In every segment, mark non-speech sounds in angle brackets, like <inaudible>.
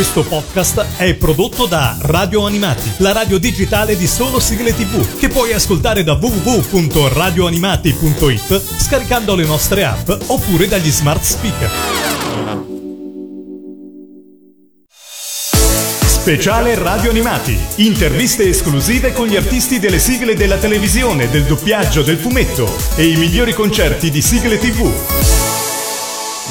Questo podcast è prodotto da Radio Animati, la radio digitale di solo sigle tv, che puoi ascoltare da www.radioanimati.it scaricando le nostre app oppure dagli smart speaker. Speciale Radio Animati. Interviste esclusive con gli artisti delle sigle della televisione, del doppiaggio, del fumetto e i migliori concerti di sigle tv.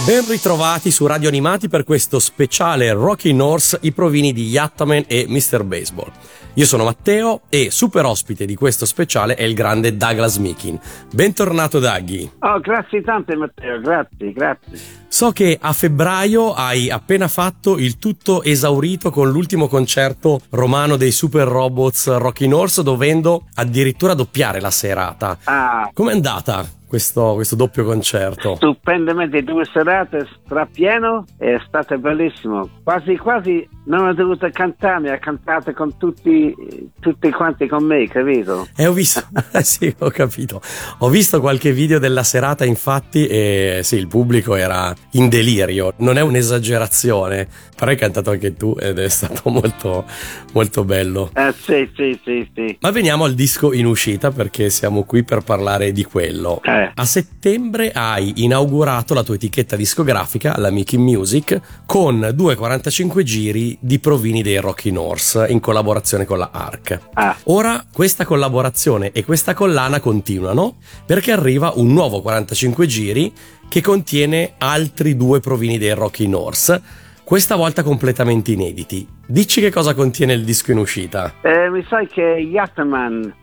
Ben ritrovati su Radio Animati per questo speciale Rocky North, i provini di Yattaman e Mr. Baseball. Io sono Matteo e super ospite di questo speciale è il grande Douglas Mikin. Bentornato Daggy. Oh, grazie tante Matteo, grazie, grazie. So che a febbraio hai appena fatto il tutto esaurito con l'ultimo concerto romano dei Super Robots Rocky North, dovendo addirittura doppiare la serata. Ah, Com'è andata questo, questo doppio concerto? stupendamente due serate strapieno, è stato bellissimo. Quasi quasi non ho dovuto cantare, ha cantato con tutti, tutti quanti con me, capito? Eh, ho visto, <laughs> sì, ho capito. Ho visto qualche video della serata, infatti, e sì, il pubblico era in delirio. Non è un'esagerazione, però hai cantato anche tu ed è stato <laughs> molto, molto bello. Eh sì, sì, sì, sì. Ma veniamo al disco in uscita perché siamo qui per parlare di quello. Eh. A settembre hai inaugurato la tua etichetta discografica, la Mickey Music, con due 45 giri di provini dei Rocky North in collaborazione con la ARC. Ah, Ora questa collaborazione e questa collana continuano perché arriva un nuovo 45 giri che contiene altri due provini dei Rocky North, questa volta completamente inediti. Dici che cosa contiene il disco in uscita? eh, mi sai che Yattaman,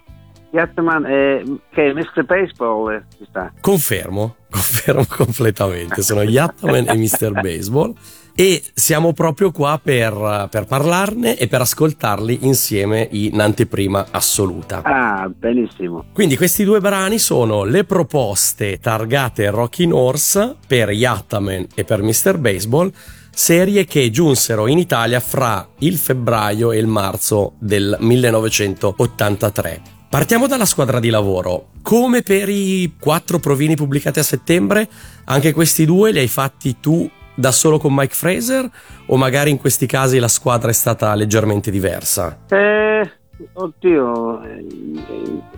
Yattaman è, che è Mr. Baseball, eh, ci sta. Confermo, <laughs> confermo completamente. Sono Yattaman e Mr. Baseball e siamo proprio qua per, per parlarne e per ascoltarli insieme in anteprima assoluta. Ah, benissimo. Quindi questi due brani sono le proposte targate Rocky North per Yattaman e per Mr. Baseball, serie che giunsero in Italia fra il febbraio e il marzo del 1983. Partiamo dalla squadra di lavoro. Come per i quattro provini pubblicati a settembre, anche questi due li hai fatti tu da solo con Mike Fraser o magari in questi casi la squadra è stata leggermente diversa? Eh, oddio, eh,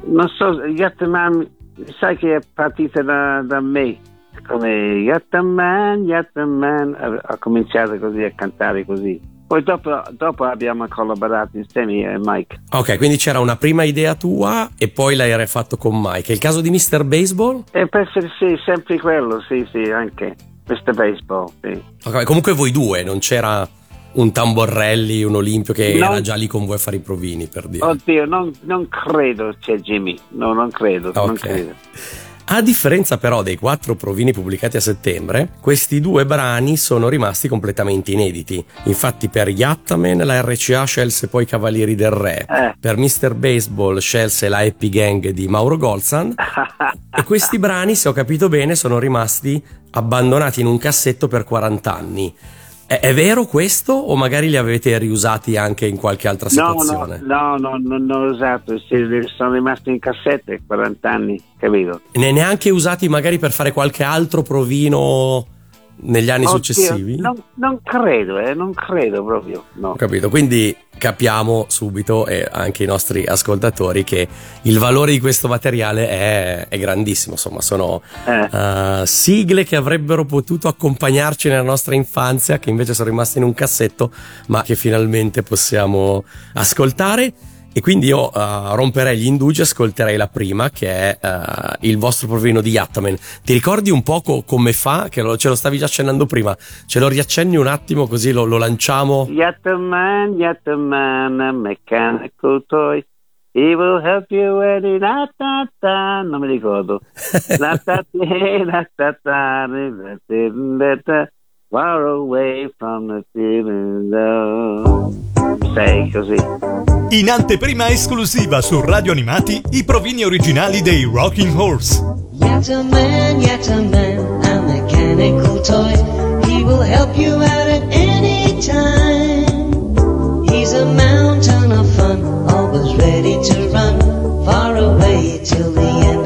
non so, Yattaman, sai che è partita da, da me, come Yattaman, Yattaman, ha, ha cominciato così a cantare così. Poi dopo, dopo abbiamo collaborato insieme io e Mike. Ok, quindi c'era una prima idea tua e poi l'hai rifatto con Mike. È il caso di Mr. Baseball? E penso che sì, sempre quello, sì, sì, anche Mr. Baseball, sì. Ok, comunque voi due, non c'era un Tamborelli, un Olimpio che No. era già lì con voi a fare i provini, per dire. Oddio, non, non credo c'è Jimmy, no, non credo, non Ok. credo. A differenza però dei quattro provini pubblicati a settembre, questi due brani sono rimasti completamente inediti. Infatti per Yattaman la RCA scelse poi Cavalieri del Re, Eh. per Mr. Baseball scelse la Happy Gang di Mauro Golzan <laughs> e questi brani, se ho capito bene, sono rimasti abbandonati in un cassetto per 40 anni. È, è vero questo o magari li avete riusati anche in qualche altra No, no, situazione? no, no, no, non ho usato, sono rimasti in cassette 40 anni, capito? Ne neanche usati magari per fare qualche altro provino negli anni Oddio, successivi? Non, non credo, eh, non credo proprio, no. Ho capito, quindi capiamo subito e anche i nostri ascoltatori che il valore di questo materiale è, è grandissimo, insomma sono Eh, eh, sigle che avrebbero potuto accompagnarci nella nostra infanzia, che invece sono rimaste in un cassetto, ma che finalmente possiamo ascoltare. E quindi io eh, romperei gli indugi e ascolterei la prima, che è eh, il vostro provino di Yattaman. Ti ricordi un poco come fa? Che lo- ce lo stavi già accennando prima. Ce lo riaccenni un attimo così lo, lo lanciamo? Yattaman, Yattaman, a mechanical toy. He will help you he la ta ta. Non mi ricordo. <laughs> La ta ta, la ta ta, la ta ta. Far away from the feeling low. Sei così. In anteprima esclusiva su Radio Animati, i provini originali dei Rocking Horse. Yet a man, yet a man, a mechanical toy. He will help you out at any time. He's a mountain of fun, always ready to run far away till the end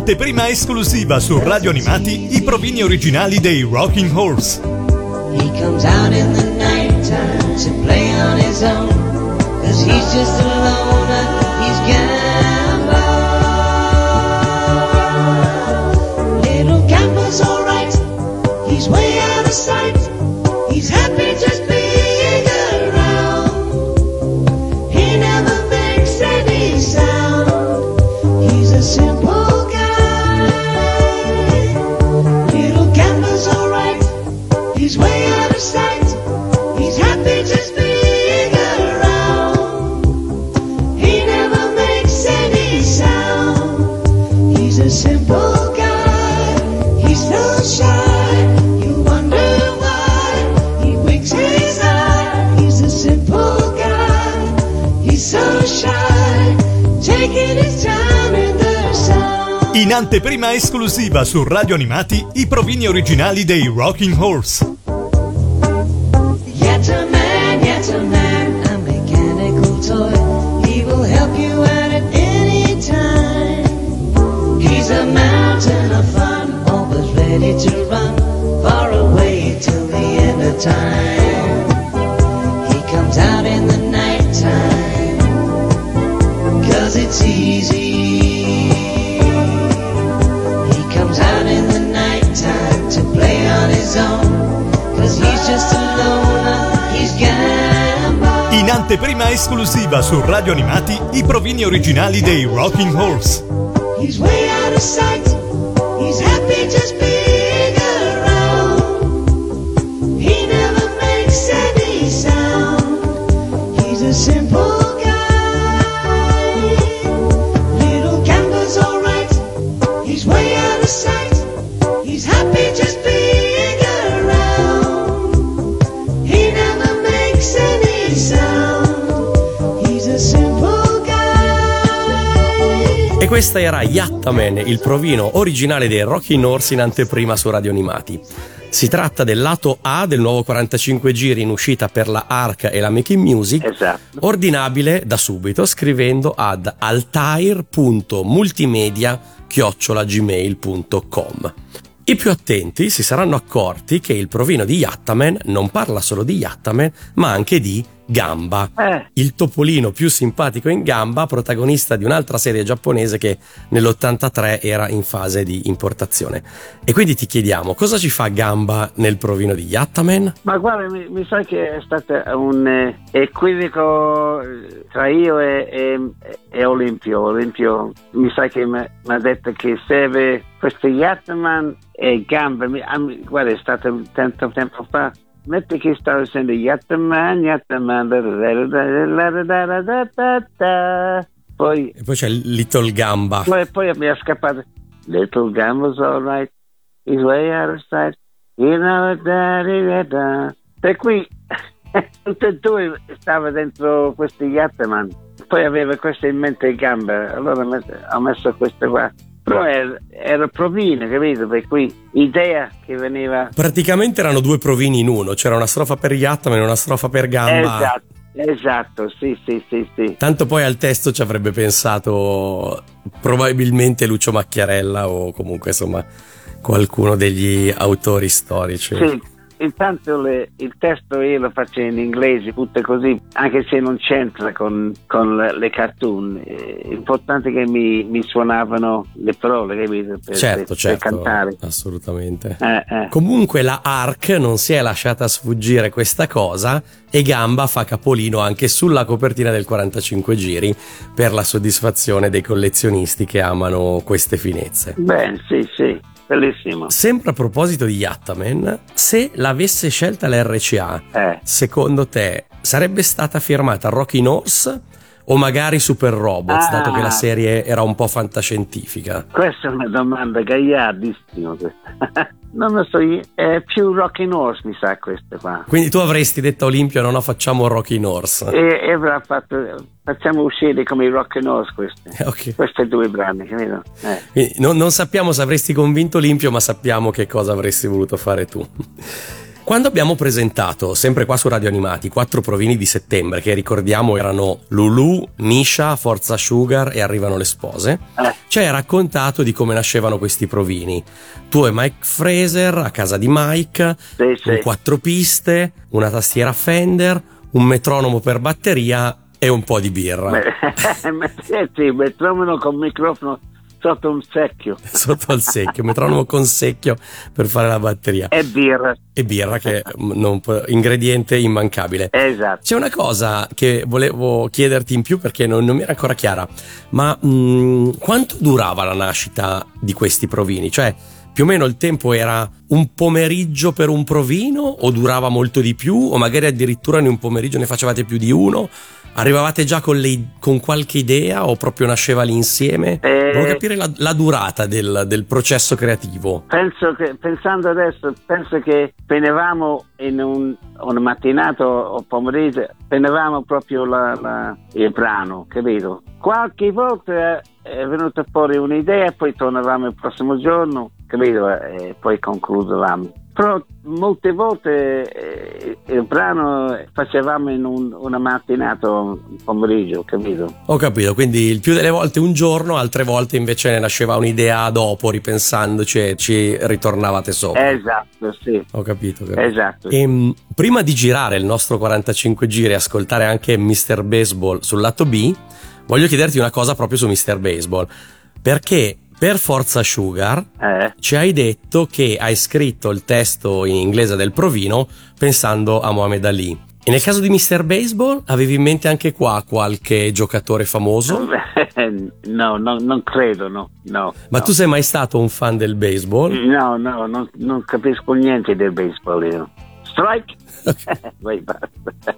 anteprima esclusiva su Radio Animati i provini originali dei Rocking Horse. He comes out in the night time to play on his own. Cause he's just a in anteprima esclusiva su Radio Animati i provini originali dei Rocking Horse. Time. He comes out in the night time, cause it's easy. He comes out in the night time to play on his own. Cause he's just a loner, he's gambler. In anteprima esclusiva su Radio Animati i provini originali dei Rocking Horse. He's way out of sight, questa era Yattaman, il provino originale dei Rocking Horse in anteprima su Radio Animati. Si tratta del lato A del nuovo 45 giri in uscita per la Arc e la Making Music, Esatto. ordinabile da subito scrivendo ad altair.multimedia.gmail.com. I più attenti si saranno accorti che il provino di Yattaman non parla solo di Yattaman, ma anche di Gamba, Eh, il topolino più simpatico in gamba, protagonista di un'altra serie giapponese che nell'83 era in fase di importazione. E quindi ti chiediamo, cosa ci fa Gamba nel provino di Yattaman? ma guarda, mi, mi sa che è stato un eh, equivoco eh, tra io e, e- e Olimpio. Olimpio mi sa che mi ha detto che serve questo Yatman e gambe. Mi- ah, mi- guarda, è stato tanto tempo fa. Ne che tavsiyende yattım ben yattım. Poi, e poi c'è Little Gamba. Poi, poi mi è scappato. Little Gamba's alright. He's way out of sight. You know that Per cui tutti e due stava dentro questi Yattaman. Poi aveva queste in mente in gamba. Allora ho messo queste qua. Però era, era provino, capito? Per cui idea che veniva Praticamente erano due provini in uno, c'era una strofa per Yattaman e una strofa per Gamba. Esatto, esatto, sì, sì, sì, sì Tanto poi al testo ci avrebbe pensato probabilmente Lucio Macchiarella o comunque insomma qualcuno degli autori storici. Sì, intanto le- il testo io lo faccio in inglese, tutto così, anche se non c'entra con, con le, le cartoon. È importante che mi, mi suonavano le parole, capito? Per, Certo, per- certo, per cantare. assolutamente. Eh, eh. Comunque la ARC non si è lasciata sfuggire questa cosa e Gamba fa capolino anche sulla copertina del 45 giri per la soddisfazione dei collezionisti che amano queste finezze. Bene, sì, sì, bellissimo. Sempre a proposito di Yattaman, se l'avesse scelta l'RCA, Eh, secondo te sarebbe stata firmata Rocky Horse o magari Super Robots, Ah. dato che la serie era un po' fantascientifica? questa è una domanda gagliardissima. questa. <laughs> non lo so, è più Rocking Horse mi sa questa qua. Quindi tu avresti detto a Olimpio no no facciamo Rocky Horse. E, e avrà fatto, facciamo uscire come i Rocking Horse queste. <laughs> Ok. Questi due brani, capito? Eh. Non, non sappiamo se avresti convinto Olimpio, ma sappiamo che cosa avresti voluto fare tu. Quando abbiamo presentato, sempre qua su Radio Animati, quattro provini di settembre, che ricordiamo erano Lulu, Nisha, Forza Sugar e Arrivano le spose, Eh. ci hai raccontato di come nascevano questi provini. Tu e Mike Fraser a casa di Mike, Sì, sì. quattro piste, una tastiera Fender, un metronomo per batteria e un po' di birra. <laughs> sì, sì, metronomo con microfono sotto un secchio <laughs> Sotto al secchio, metronomo con secchio per fare la batteria. e birra. E birra che non può- ingrediente immancabile. Esatto. C'è una cosa che volevo chiederti in più perché non, non mi era ancora chiara, ma mm, quanto durava la nascita di questi provini? Cioè, più o meno il tempo era un pomeriggio per un provino o durava molto di più o magari addirittura in un pomeriggio ne facevate più di uno? Arrivavate già con, le- con qualche idea o proprio nasceva lì insieme? Eh. Volevo capire la, la durata del, del processo creativo. Penso che, pensando adesso, penso che venivamo in un, una mattinata o pomeriggio, venivamo proprio la- la- il brano, capito? Qualche volta è venuta fuori un'idea, poi tornavamo il prossimo giorno, capito? E poi concludevamo. Però molte volte eh, il brano facevamo in un- una mattinata un pomeriggio, capito? Ho capito, quindi il più delle volte un giorno, altre volte invece ne nasceva un'idea dopo, ripensandoci e ci ritornavate sopra. Esatto, sì, Ho capito. capito. esatto. Ehm, prima di girare il nostro 45 giri e ascoltare anche Mr. Baseball sul lato B, voglio chiederti una cosa proprio su Mr. Baseball. Perché per Forza Sugar Eh. ci hai detto che hai scritto il testo in inglese del provino pensando a Mohamed Ali. E nel caso di Mr. Baseball avevi in mente anche qua qualche giocatore famoso? <laughs> no, no, non credo, no. no Ma no. tu sei mai stato un fan del baseball? No, no, non, non capisco niente del baseball io. Strike? <laughs> <laughs> Vai, basta.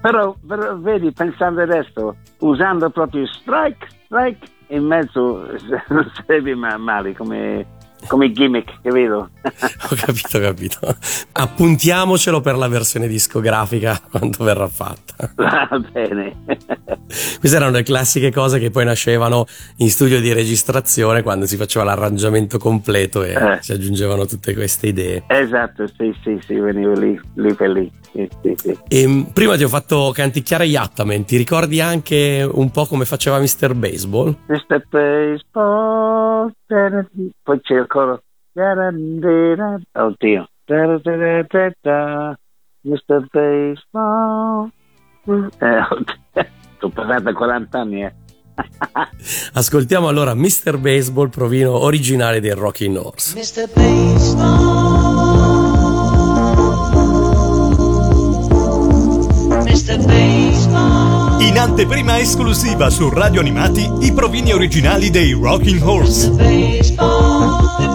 Però, però, vedi, pensando adesso, usando proprio strike, strike in mezzo <laughs> non sarebbe ma- male come, come gimmick, capito? <laughs> Ho capito, ho capito. Appuntiamocelo per la versione discografica <laughs> quando verrà fatta. Va bene. Queste erano le classiche cose che poi nascevano in studio di registrazione quando si faceva l'arrangiamento completo e Eh. si aggiungevano tutte queste idee. esatto, sì, sì, sì, venivo lì, lì per lì. Sì, sì, sì. E mh, prima ti ho fatto canticchiare Yattaman, ti ricordi anche un po' come faceva Mr. Baseball? Mr. Baseball. Poi c'è il coro. Oddio. Mr. Baseball. Eh, oddio. Sto passando 40 anni, eh. <laughs> Ascoltiamo allora Mr. Baseball, provino originale dei Rocking Horse. Mr. Baseball. In anteprima esclusiva su Radio Animati i provini originali dei Rocking Horse.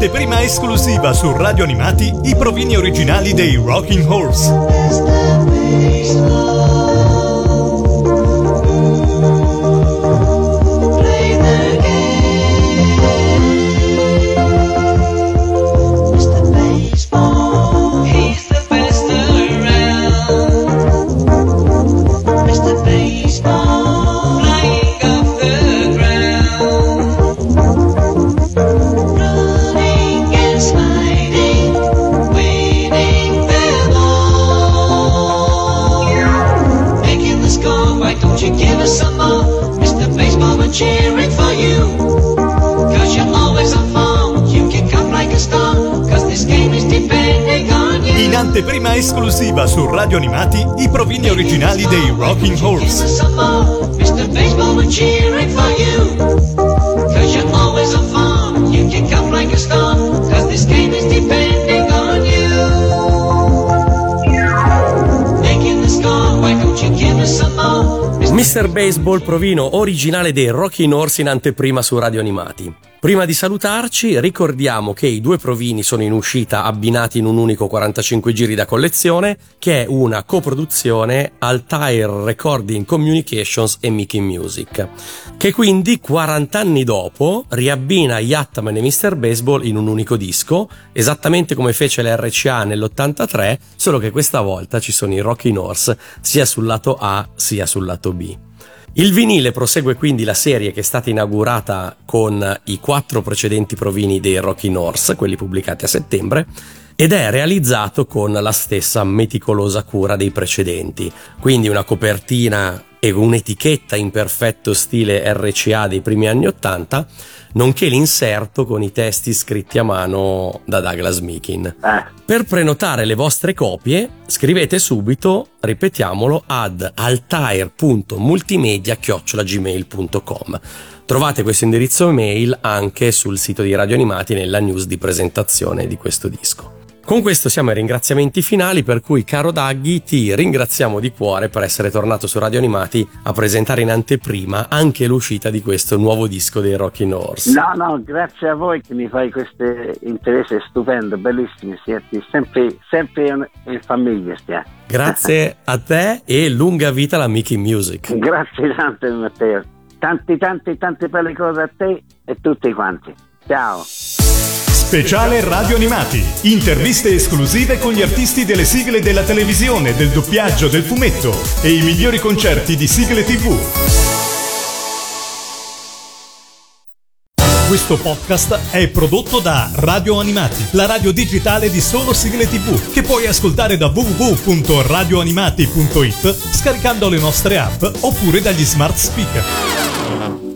In anteprima esclusiva su Radio Animati i provini originali dei Rocking Horse. Anteprima esclusiva su Radio Animati i provini originali dei Rocking Horse. Mr. Baseball Provino originale dei Rocking Horse in anteprima su Radio Animati. Prima di salutarci ricordiamo che i due provini sono in uscita abbinati in un unico 45 giri da collezione che è una coproduzione Altair Recording Communications e Mickey Music che quindi 40 anni dopo riabbina Yattaman e Mr. Baseball in un unico disco esattamente come fece l'RCA nell'83 solo che questa volta ci sono i Rocky Horse sia sul lato A sia sul lato B. Il vinile prosegue quindi la serie che è stata inaugurata con i quattro precedenti provini dei Rocky North, quelli pubblicati a settembre, ed è realizzato con la stessa meticolosa cura dei precedenti, quindi una copertina e un'etichetta in perfetto stile RCA dei primi anni Ottanta, nonché l'inserto con i testi scritti a mano da Douglas Meekin. Eh, Per prenotare le vostre copie, scrivete subito, ripetiamolo, ad altair.multimedia.gmail.com. Trovate questo indirizzo email anche sul sito di Radio Animati nella news di presentazione di questo disco. Con questo siamo ai ringraziamenti finali, per cui caro Daggy ti ringraziamo di cuore per essere tornato su Radio Animati a presentare in anteprima anche l'uscita di questo nuovo disco dei Rocky Horse. no, no, grazie a voi che mi fai queste interesse stupende, bellissime, siete sempre, sempre in, famiglia stiamo. Grazie a te e lunga vita alla Mickey Music. Grazie tante Matteo, tanti tanti tante belle cose a te e tutti quanti. Ciao. Speciale Radio Animati. Interviste esclusive con gli artisti delle sigle della televisione, del doppiaggio, del fumetto e i migliori concerti di sigle TV. Questo podcast è prodotto da Radio Animati, la radio digitale di solo sigle TV, che puoi ascoltare da www.radioanimati.it scaricando le nostre app oppure dagli smart speaker.